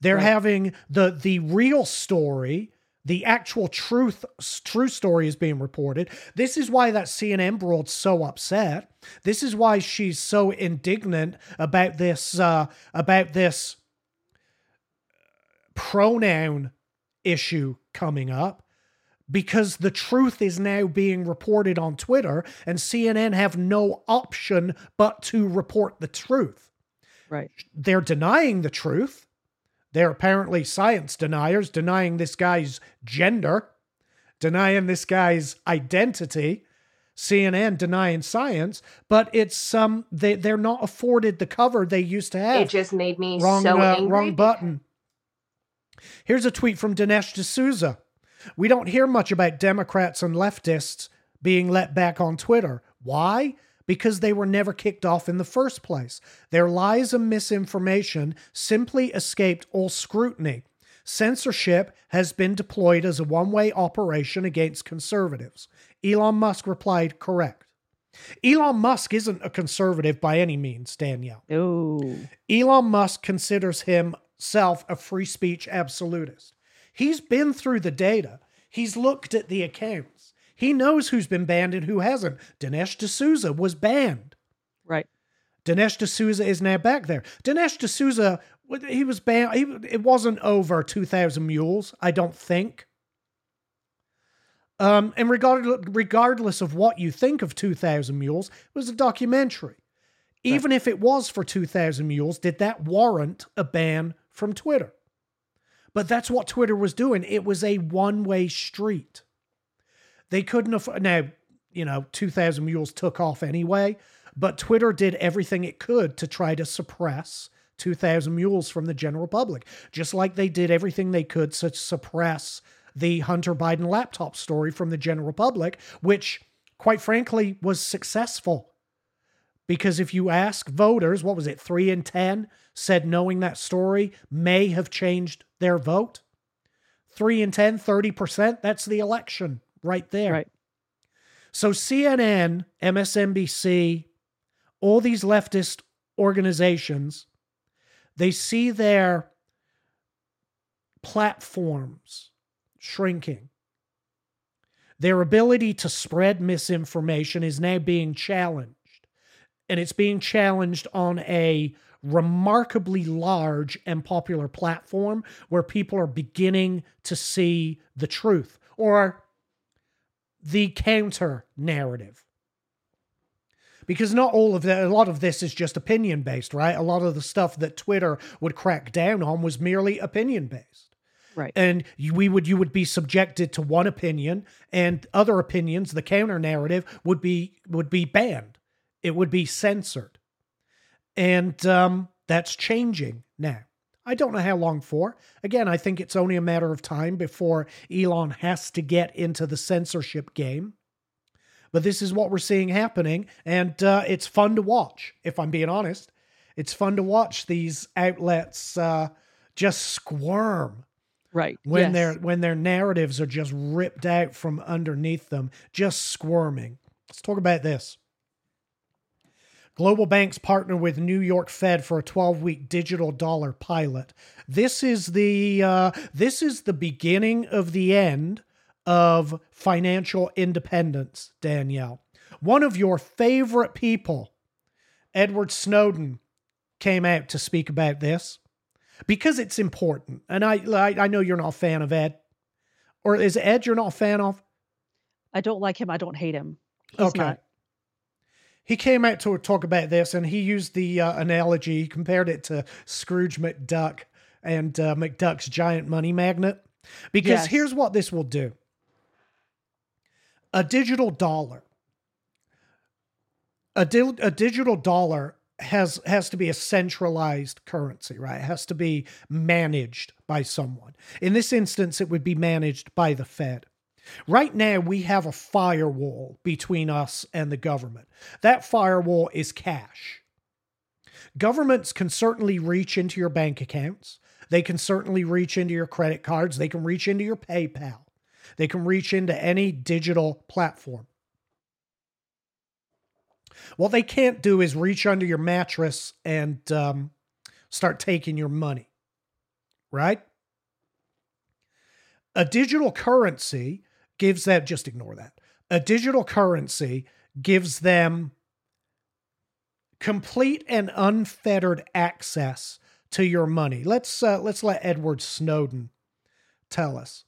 They're having the the real story, the actual truth true story is being reported. This is why that CNN broad's so upset. This is why she's so indignant about this uh, about this pronoun issue coming up because the truth is now being reported on Twitter and CNN have no option but to report the truth. Right. They're denying the truth. They're apparently science deniers, denying this guy's gender, denying this guy's identity. CNN denying science, but it's um they they're not afforded the cover they used to have. It just made me wrong so uh, angry. wrong button. Here's a tweet from Dinesh D'Souza. We don't hear much about Democrats and leftists being let back on Twitter. Why? Because they were never kicked off in the first place. Their lies and misinformation simply escaped all scrutiny. Censorship has been deployed as a one way operation against conservatives. Elon Musk replied, correct. Elon Musk isn't a conservative by any means, Danielle. Oh. Elon Musk considers himself a free speech absolutist. He's been through the data, he's looked at the accounts. He knows who's been banned and who hasn't. Dinesh D'Souza was banned. Right. Dinesh D'Souza is now back there. Dinesh D'Souza, he was banned. He, it wasn't over 2,000 mules, I don't think. Um, and regardless, regardless of what you think of 2,000 Mules, it was a documentary. Even if it was for 2,000 Mules, did that warrant a ban from Twitter? But that's what Twitter was doing. It was a one way street. They couldn't afford. Now, you know, 2,000 Mules took off anyway, but Twitter did everything it could to try to suppress 2,000 Mules from the general public, just like they did everything they could to suppress the Hunter Biden laptop story from the general public, which, quite frankly, was successful. Because if you ask voters, what was it, three in 10 said knowing that story may have changed their vote? Three in 10, 30%, that's the election right there. Right. So CNN, MSNBC, all these leftist organizations, they see their platforms shrinking. Their ability to spread misinformation is now being challenged. And it's being challenged on a remarkably large and popular platform where people are beginning to see the truth or the counter narrative. Because not all of that, a lot of this is just opinion based, right? A lot of the stuff that Twitter would crack down on was merely opinion based. Right. And you, we would you would be subjected to one opinion and other opinions, the counter narrative would be would be banned. It would be censored. And um, that's changing now. I don't know how long for. Again, I think it's only a matter of time before Elon has to get into the censorship game. But this is what we're seeing happening, and uh, it's fun to watch. If I'm being honest, it's fun to watch these outlets uh, just squirm Right. when yes. their when their narratives are just ripped out from underneath them, just squirming. Let's talk about this. Global banks partner with New York Fed for a 12-week digital dollar pilot. This is the uh, this is the beginning of the end of financial independence, Danielle. One of your favorite people, Edward Snowden, came out to speak about this because it's important. And I, I, I know you're not a fan of Ed, or is Ed you're not a fan of? I don't like him. I don't hate him. He's okay. not. He came out to talk about this, and he used the uh, analogy. He compared it to Scrooge McDuck and uh, McDuck's giant money magnet. Because Yes. here's what this will do: a digital dollar. A, di- a digital dollar has has to be a centralized currency, right? It has to be managed by someone. In this instance, it would be managed by the Fed. Right now, we have a firewall between us and the government. That firewall is cash. Governments can certainly reach into your bank accounts. They can certainly reach into your credit cards. They can reach into your PayPal. They can reach into any digital platform. What they can't do is reach under your mattress and um, start taking your money, right? A digital currency gives that, just ignore that. A digital currency gives them complete and unfettered access to your money. Let's uh, let's let Edward Snowden tell us.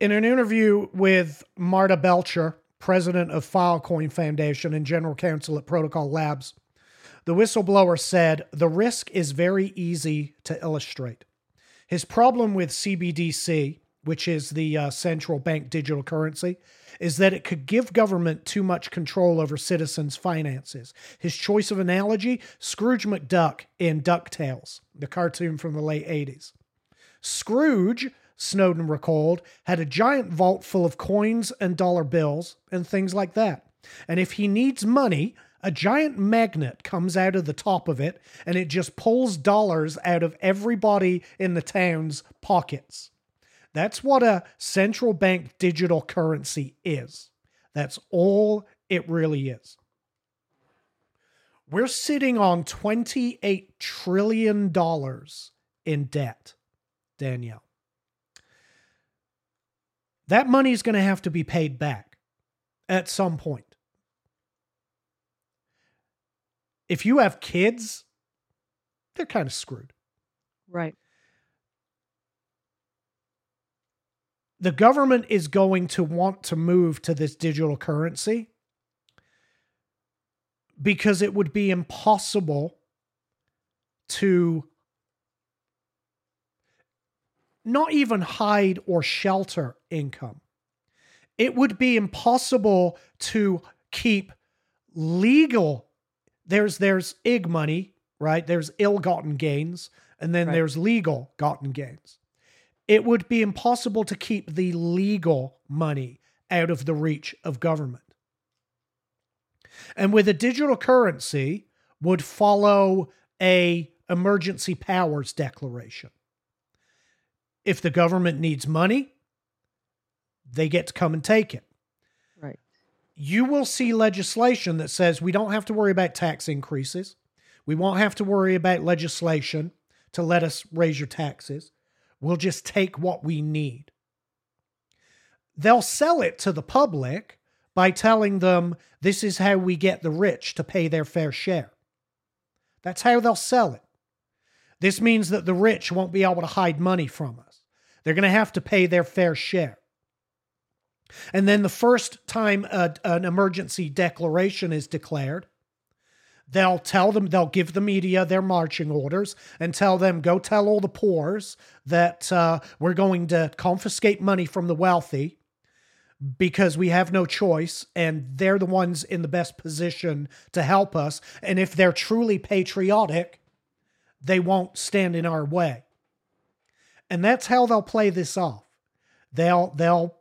In an interview with Marta Belcher, president of Filecoin Foundation and general counsel at Protocol Labs, the whistleblower said the risk is very easy to illustrate. His problem with CBDC, which is the uh, central bank digital currency, is that it could give government too much control over citizens' finances. His choice of analogy Scrooge McDuck in DuckTales, the cartoon from the late 80s. Scrooge, Snowden recalled, had a giant vault full of coins and dollar bills and things like that. And if he needs money, a giant magnet comes out of the top of it and it just pulls dollars out of everybody in the town's pockets. That's what a central bank digital currency is. That's all it really is. We're sitting on $28 trillion in debt, Danielle. That money is going to have to be paid back at some point. If you have kids, they're kind of screwed. Right. The government is going to want to move to this digital currency because it would be impossible to not even hide or shelter income. It would be impossible to keep legal there's there's ig money, right? There's ill-gotten gains and then Right. there's legal gotten gains. It would be impossible to keep the legal money out of the reach of government. And with a digital currency would follow a emergency powers declaration. If the government needs money, they get to come and take it. You will see legislation that says we don't have to worry about tax increases. We won't have to worry about legislation to let us raise your taxes. We'll just take what we need. They'll sell it to the public by telling them this is how we get the rich to pay their fair share. That's how they'll sell it. This means that the rich won't be able to hide money from us. They're going to have to pay their fair share. And then the first time a, an emergency declaration is declared, they'll tell them, they'll give the media their marching orders and tell them, go tell all the poors that uh, we're going to confiscate money from the wealthy because we have no choice and they're the ones in the best position to help us. And if they're truly patriotic, they won't stand in our way. And that's how they'll play this off. They'll they'll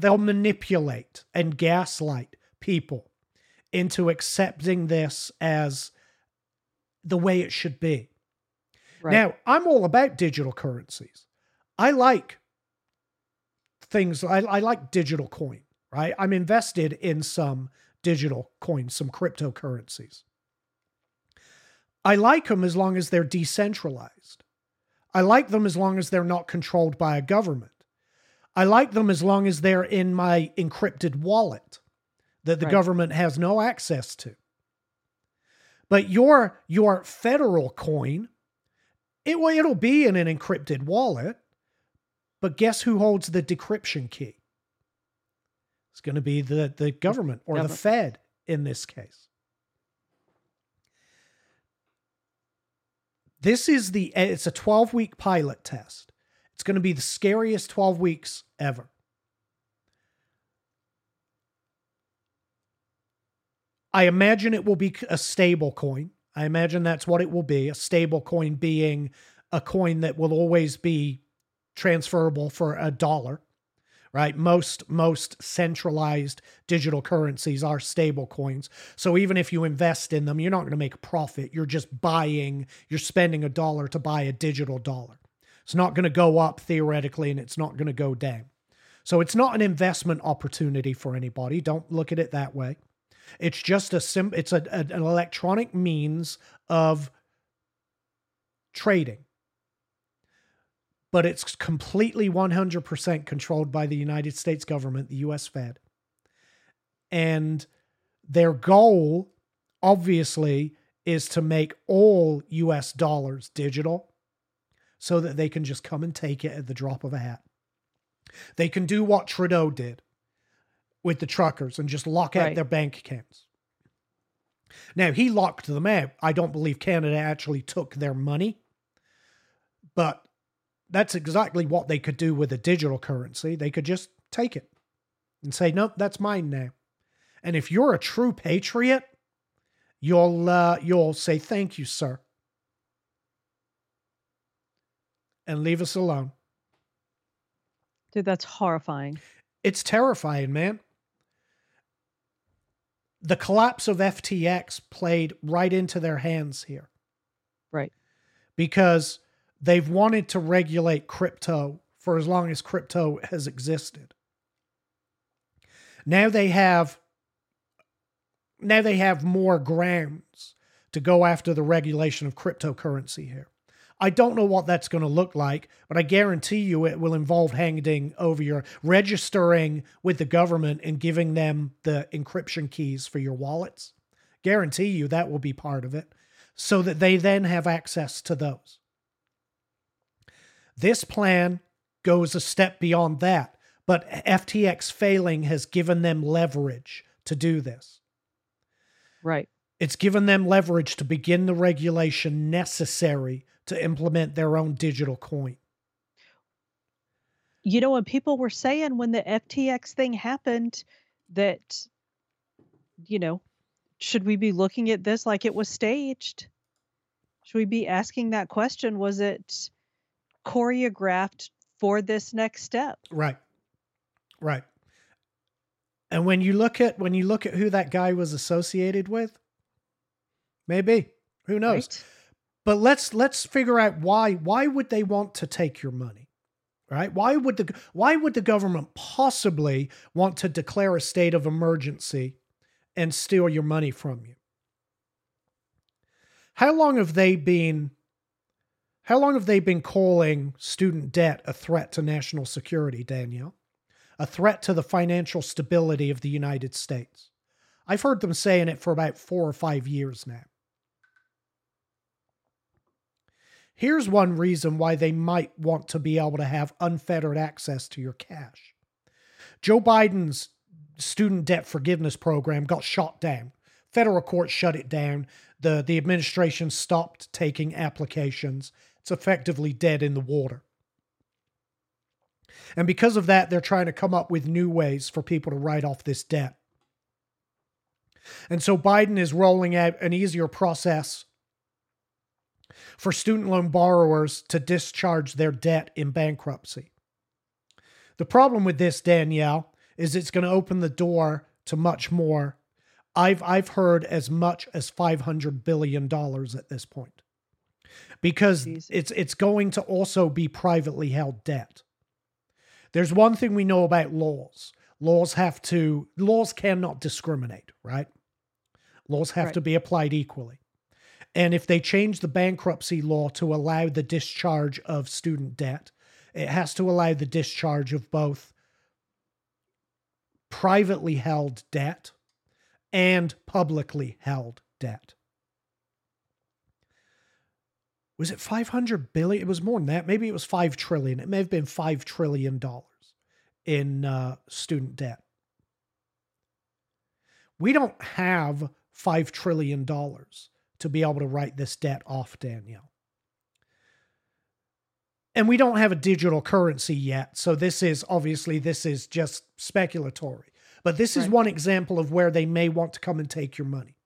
they'll manipulate and gaslight people into accepting this as the way it should be. Right. Now, I'm all about digital currencies. I like things, I, I like digital coin, right? I'm invested in some digital coins, some cryptocurrencies. I like them as long as they're decentralized. I like them as long as they're not controlled by a government. I like them as long as they're in my encrypted wallet that the Right. government has no access to. But your your federal coin, it will it'll be in an encrypted wallet. But guess who holds the decryption key? It's going to be the the government or the Fed in this case. This is the it's a 12 week pilot test. It's going to be the scariest 12 weeks ever. I imagine it will be a stable coin. I imagine that's what it will be. A stable coin being a coin that will always be transferable for a dollar. Right? Most most centralized digital currencies are stable coins. So even if you invest in them, you're not going to make a profit. You're just buying, you're spending a dollar to buy a digital dollar. It's not going to go up theoretically and it's not going to go down. So it's not an investment opportunity for anybody. Don't look at it that way. It's just a sim it's a, an electronic means of trading. But it's completely 100% controlled by the United States government, the US Fed. And their goal obviously is to make all US dollars digital so that they can just come and take it at the drop of a hat. They can do what Trudeau did with the truckers and just lock out Right. their bank accounts. Now, he locked them out. I don't believe Canada actually took their money, but that's exactly what they could do with a digital currency. They could just take it and say, nope, that's mine now. And if you're a true patriot, you'll uh, you'll say thank you, sir. And leave us alone. Dude, that's horrifying. It's terrifying, man. The collapse of FTX played right into their hands here. Right. Because they've wanted to regulate crypto for as long as crypto has existed. Now they have now they have more grounds to go after the regulation of cryptocurrency here. I don't know what that's going to look like, but I guarantee you it will involve handing over your registering with the government and giving them the encryption keys for your wallets. Guarantee you that will be part of it so that they then have access to those. This plan goes a step beyond that, but FTX failing has given them leverage to do this. Right. It's given them leverage to begin the regulation necessary to implement their own digital coin. You know, when people were saying when the FTX thing happened that, you know, should we be looking at this like it was staged? Should we be asking that question? Was it choreographed for this next step? Right. Right. And when you look at when you look at who that guy was associated with, maybe who knows. Right. But let's let's figure out why why would they want to take your money? Right? Why would the why would the government possibly want to declare a state of emergency and steal your money from you? How long have they been how long have they been calling student debt a threat to national security, Danielle? A threat to the financial stability of the United States? I've heard them saying it for about 4 or 5 years now. Here's one reason why they might want to be able to have unfettered access to your cash. Joe Biden's student debt forgiveness program got shot down. Federal court shut it down. The, the administration stopped taking applications. It's effectively dead in the water. And because of that, they're trying to come up with new ways for people to write off this debt. And so Biden is rolling out an easier process for student loan borrowers to discharge their debt in bankruptcy. The problem with this, Danielle, is it's going to open the door to much more. I've I've heard as much as 500 billion dollars at this point. Because Jeez. it's it's going to also be privately held debt. There's one thing we know about laws. Laws have to laws cannot discriminate, right? Laws have right. to be applied equally. And if they change the bankruptcy law to allow the discharge of student debt, it has to allow the discharge of both privately held debt and publicly held debt. Was it 500 billion? It was more than that. Maybe it was 5 trillion. It may have been 5 trillion dollars in uh, student debt. We don't have 5 trillion dollars to be able to write this debt off, Danielle. And we don't have a digital currency yet, so this is obviously this is just speculatory. But this is one example of where they may want to come and take your money.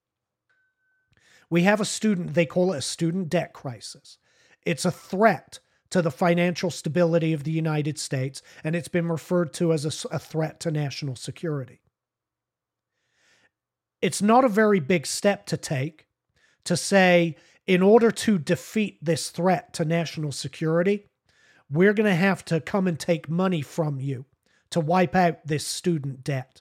We have a student, they call it a student debt crisis. It's a threat to the financial stability of the United States, and it's been referred to as a, a, threat to national security. It's not a very big step to take, to say, in order to defeat this threat to national security, we're going to have to come and take money from you to wipe out this student debt.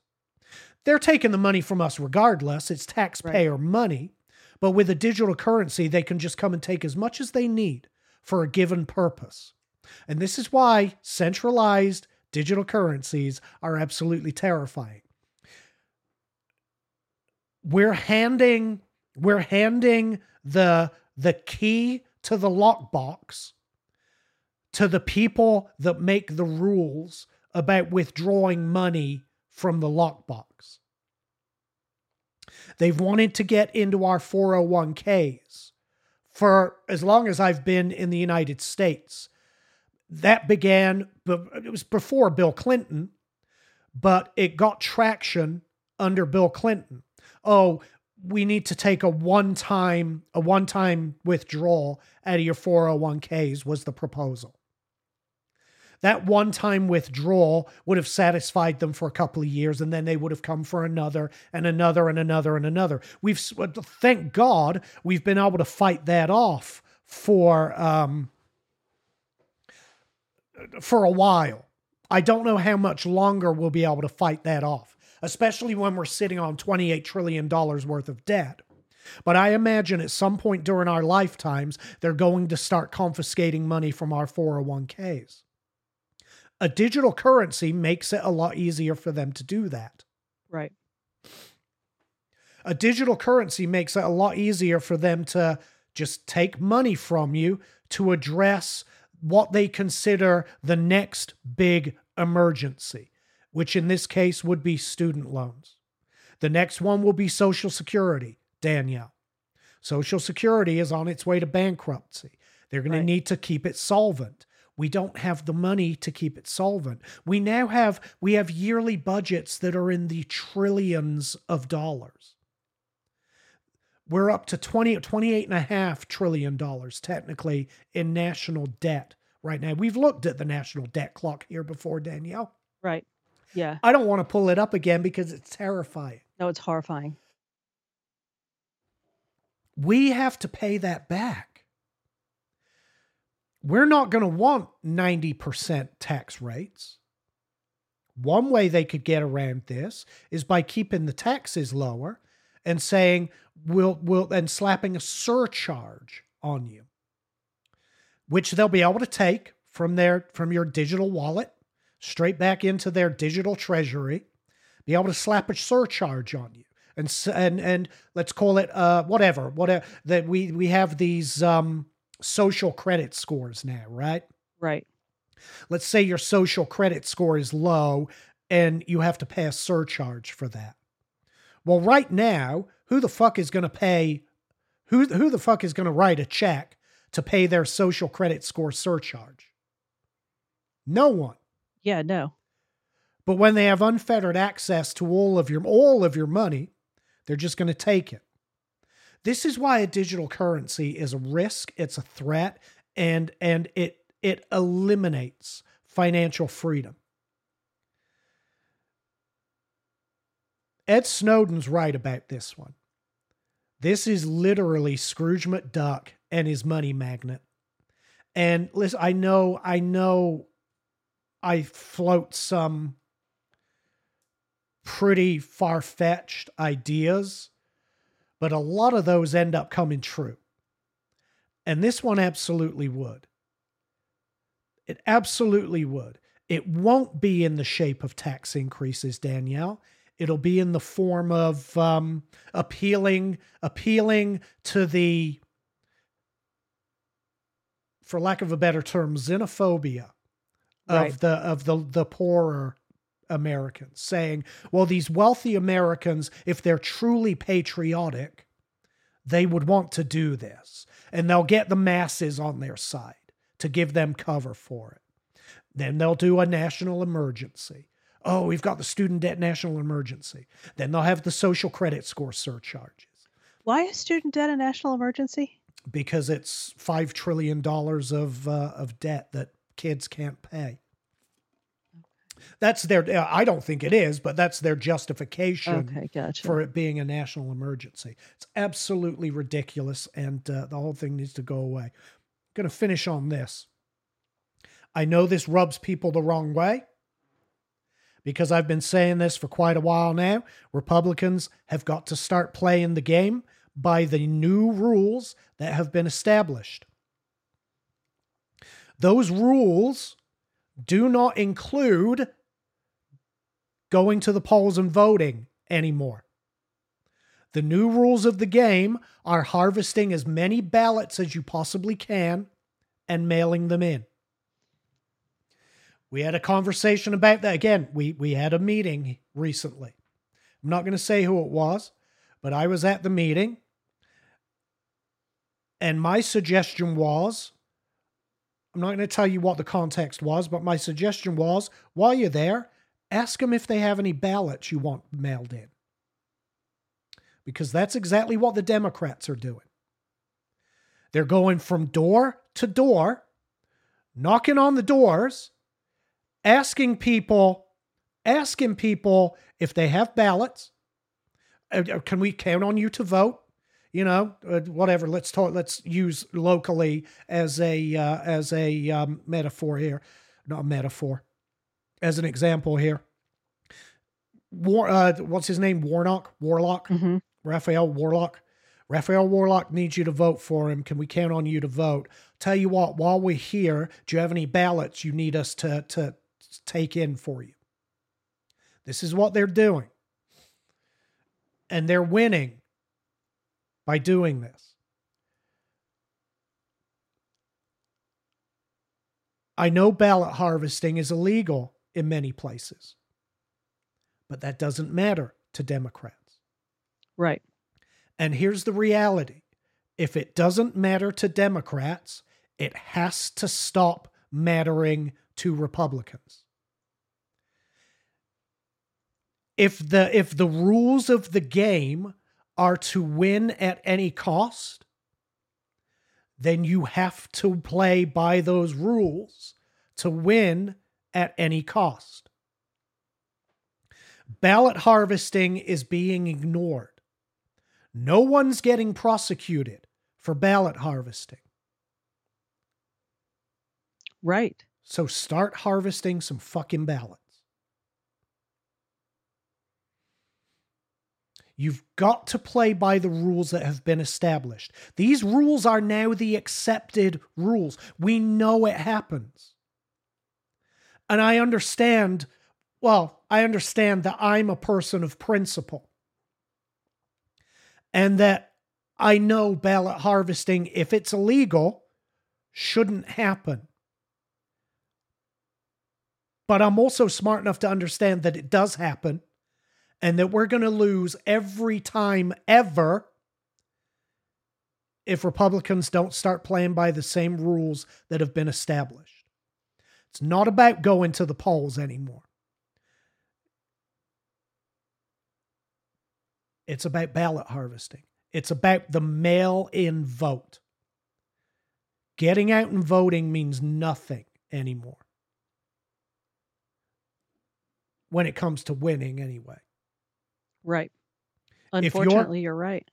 They're taking the money from us regardless. It's taxpayer right. money. But with a digital currency, they can just come and take as much as they need for a given purpose. And this is why centralized digital currencies are absolutely terrifying. We're handing we're handing the the key to the lockbox to the people that make the rules about withdrawing money from the lockbox. They've wanted to get into our 401ks for as long as I've been in the United States. That began, it was before Bill Clinton, but it got traction under Bill Clinton. Oh, we need to take a one time a one time withdrawal out of your 401ks was the proposal. That one time withdrawal would have satisfied them for a couple of years, and then they would have come for another and another and another and another. We've, thank God, we've been able to fight that off for um, for a while. I don't know how much longer we'll be able to fight that off, especially when we're sitting on $28 trillion worth of debt. But I imagine at some point during our lifetimes, they're going to start confiscating money from our 401ks. A digital currency makes it a lot easier for them to do that. Right. A digital currency makes it a lot easier for them to just take money from you to address what they consider the next big emergency, which in this case would be student loans. The next one will be Social Security, Danielle. Social Security is on its way to bankruptcy. They're going right. to need to keep it solvent. We don't have the money to keep it solvent. We now have we have yearly budgets that are in the trillions of dollars. We're up to 20 28 and a half trillion dollars technically in national debt right now. We've looked at the national debt clock here before, Danielle. Right. Yeah. I don't want to pull it up again because it's terrifying. No, it's horrifying. We have to pay that back. We're not going to want 90% tax rates. One way they could get around this is by keeping the taxes lower and saying we'll we'll and slapping a surcharge on you which they'll be able to take from their from your digital wallet straight back into their digital treasury, be able to slap a surcharge on you. And and and let's call it uh whatever, whatever that we we have these um social credit scores now, right? Right. Let's say your social credit score is low and you have to pay a surcharge for that. Well, right now, who the fuck is going to pay who who the fuck is going to write a check to pay their social credit score surcharge? No one. Yeah, no. But when they have unfettered access to all of your all of your money, they're just going to take it. This is why a digital currency is a risk, it's a threat, and and it it eliminates financial freedom. Ed Snowden's right about this one. This is literally Scrooge McDuck and his money magnet. And listen, I know, I know I float some pretty far fetched ideas, but a lot of those end up coming true. And this one absolutely would. It absolutely would. It won't be in the shape of tax increases, Danielle. It'll be in the form of um, appealing appealing to the, for lack of a better term, xenophobia right. of the of the the poorer Americans, saying, "Well, these wealthy Americans, if they're truly patriotic, they would want to do this, and they'll get the masses on their side to give them cover for it. Then they'll do a national emergency." Oh, we've got the student debt national emergency. Then they'll have the social credit score surcharges. Why is student debt a national emergency? Because it's five trillion dollars of uh, of debt that kids can't pay. That's their. I don't think it is, but that's their justification okay, gotcha. for it being a national emergency. It's absolutely ridiculous, and uh, the whole thing needs to go away. I'm going to finish on this. I know this rubs people the wrong way because I've been saying this for quite a while now. Republicans have got to start playing the game by the new rules that have been established. Those rules do not include going to the polls and voting anymore. The new rules of the game are harvesting as many ballots as you possibly can and mailing them in. We had a conversation about that. Again, we, we had a meeting recently. I'm not going to say who it was, but I was at the meeting. And my suggestion was I'm not going to tell you what the context was, but my suggestion was while you're there, ask them if they have any ballots you want mailed in. Because that's exactly what the Democrats are doing. They're going from door to door, knocking on the doors, asking people, asking people if they have ballots. Uh, uh, Can we count on you to vote? You know, uh, whatever. Let's talk. Let's use locally as a uh, as a um, metaphor here, not a metaphor, as an example here. War, uh, what's his name? Warnock, Warlock, Mhm. Raphael Warlock. Raphael Warlock needs you to vote for him. Can we count on you to vote? Tell you what, while we're here, do you have any ballots you need us to to take in for you? This is what they're doing. And they're winning by doing this. I know ballot harvesting is illegal in many places, but that doesn't matter to Democrats. Right. And here's the reality if it doesn't matter to Democrats, it has to stop mattering to Republicans. If the if the rules of the game are to win at any cost, then you have to play by those rules to win at any cost. Ballot harvesting is being ignored. No one's getting prosecuted for ballot harvesting. Right. So start harvesting some fucking ballots. You've got to play by the rules that have been established. These rules are now the accepted rules. We know it happens. And I understand, well, I understand that I'm a person of principle and that I know ballot harvesting, if it's illegal, shouldn't happen. But I'm also smart enough to understand that it does happen and that we're going to lose every time ever if Republicans don't start playing by the same rules that have been established. It's not about going to the polls anymore. It's about ballot harvesting. It's about the mail in vote. Getting out and voting means nothing anymore. When it comes to winning, anyway. Right. If you're- Unfortunately, you're right.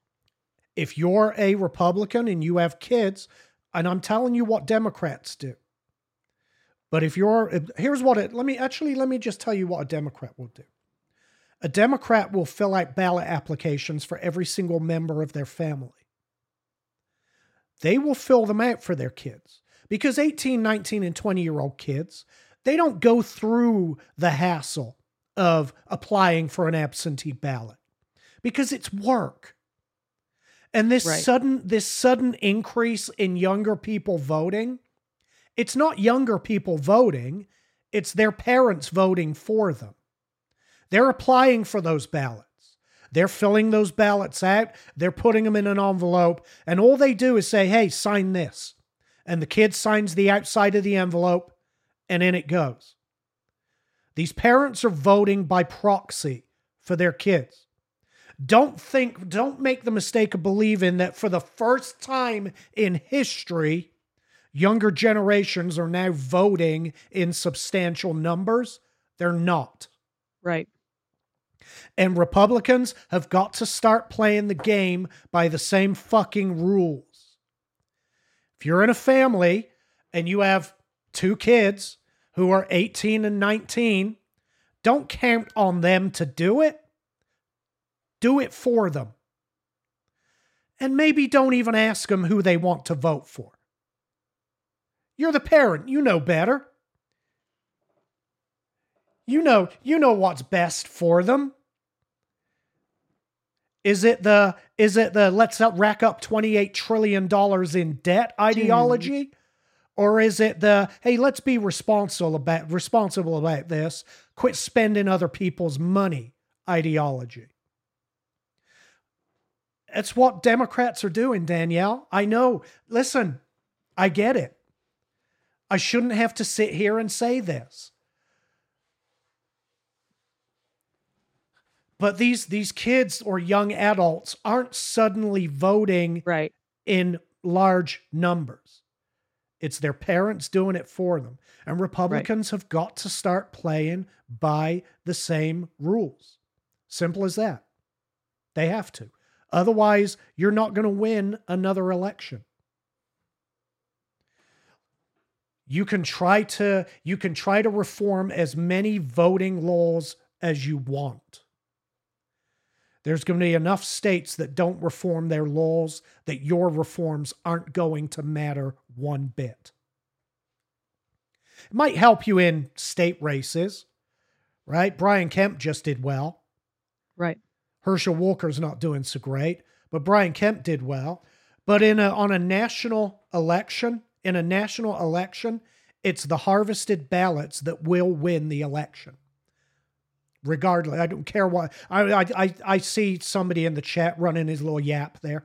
if you're a Republican and you have kids, and I'm telling you what Democrats do. But if you're here's what it let me actually let me just tell you what a Democrat will do. A Democrat will fill out ballot applications for every single member of their family. They will fill them out for their kids because 18, 19 and 20 year old kids, they don't go through the hassle of applying for an absentee ballot because it's work. And this Right. sudden this sudden increase in younger people voting, it's not younger people voting, it's their parents voting for them. They're applying for those ballots. They're filling those ballots out, they're putting them in an envelope, and all they do is say, "Hey, sign this." And the kid signs the outside of the envelope, and in it goes. These parents are voting by proxy for their kids. Don't think don't make the mistake of believing that for the first time in history younger generations are now voting in substantial numbers. They're not. Right. and republicans have got to start playing the game by the same fucking rules. If you're in a family and you have two kids who are 18 and 19 don't count on them to do it do it for them. And maybe don't even ask them who they want to vote for. You're the parent, you know better. You know, you know what's best for them. Is it the is it the let's rack up 28 trillion dollars in debt ideology? Or is it the hey, let's be responsible about responsible about this, quit spending other people's money ideology? That's what Democrats are doing, Danielle. I know. Listen, I get it. I shouldn't have to sit here and say this. But these these kids or young adults aren't suddenly voting Right. in large numbers. It's their parents doing it for them. And Republicans have got to start playing by the same rules. Simple as that. They have to. Otherwise, you're not going to win another election. You can try to you can try to reform as many voting laws as you want. There's going to be enough states that don't reform their laws that your reforms aren't going to matter one bit. It might help you in state races, right? Brian Kemp just did well. Right. Herschel Walker's not doing so great, but Brian Kemp did well. But in a, on a national election, in a national election, it's the harvested ballots that will win the election. Regardless, I don't care what I I I see somebody in the chat running his little yap there,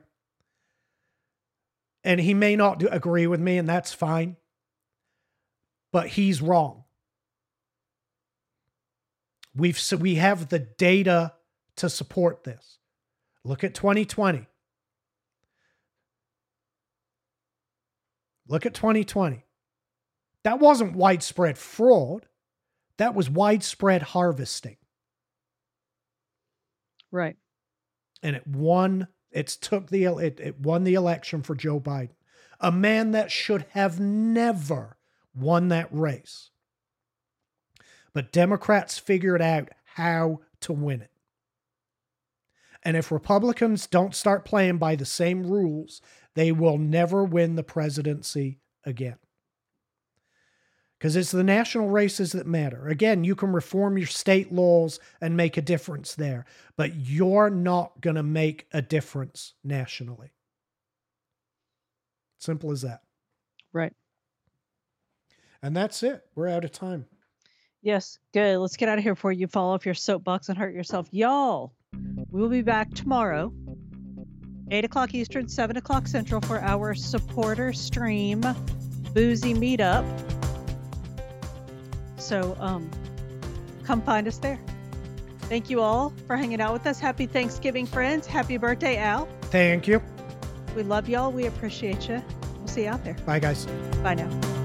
and he may not do, agree with me, and that's fine. But he's wrong. We've so we have the data to support this. Look at 2020. Look at 2020. That wasn't widespread fraud. That was widespread harvesting. Right. And it won, it's took the it, it won the election for Joe Biden. A man that should have never won that race. But Democrats figured out how to win it. And if Republicans don't start playing by the same rules, they will never win the presidency again. Because it's the national races that matter. Again, you can reform your state laws and make a difference there, but you're not going to make a difference nationally. Simple as that. Right. And that's it. We're out of time. Yes, good. Let's get out of here before you fall off your soapbox and hurt yourself. Y'all, we will be back tomorrow, 8 o'clock Eastern, 7 o'clock Central, for our supporter stream boozy meetup. So um, come find us there. Thank you all for hanging out with us. Happy Thanksgiving, friends. Happy birthday, Al. Thank you. We love y'all. We appreciate you. We'll see you out there. Bye, guys. Bye now.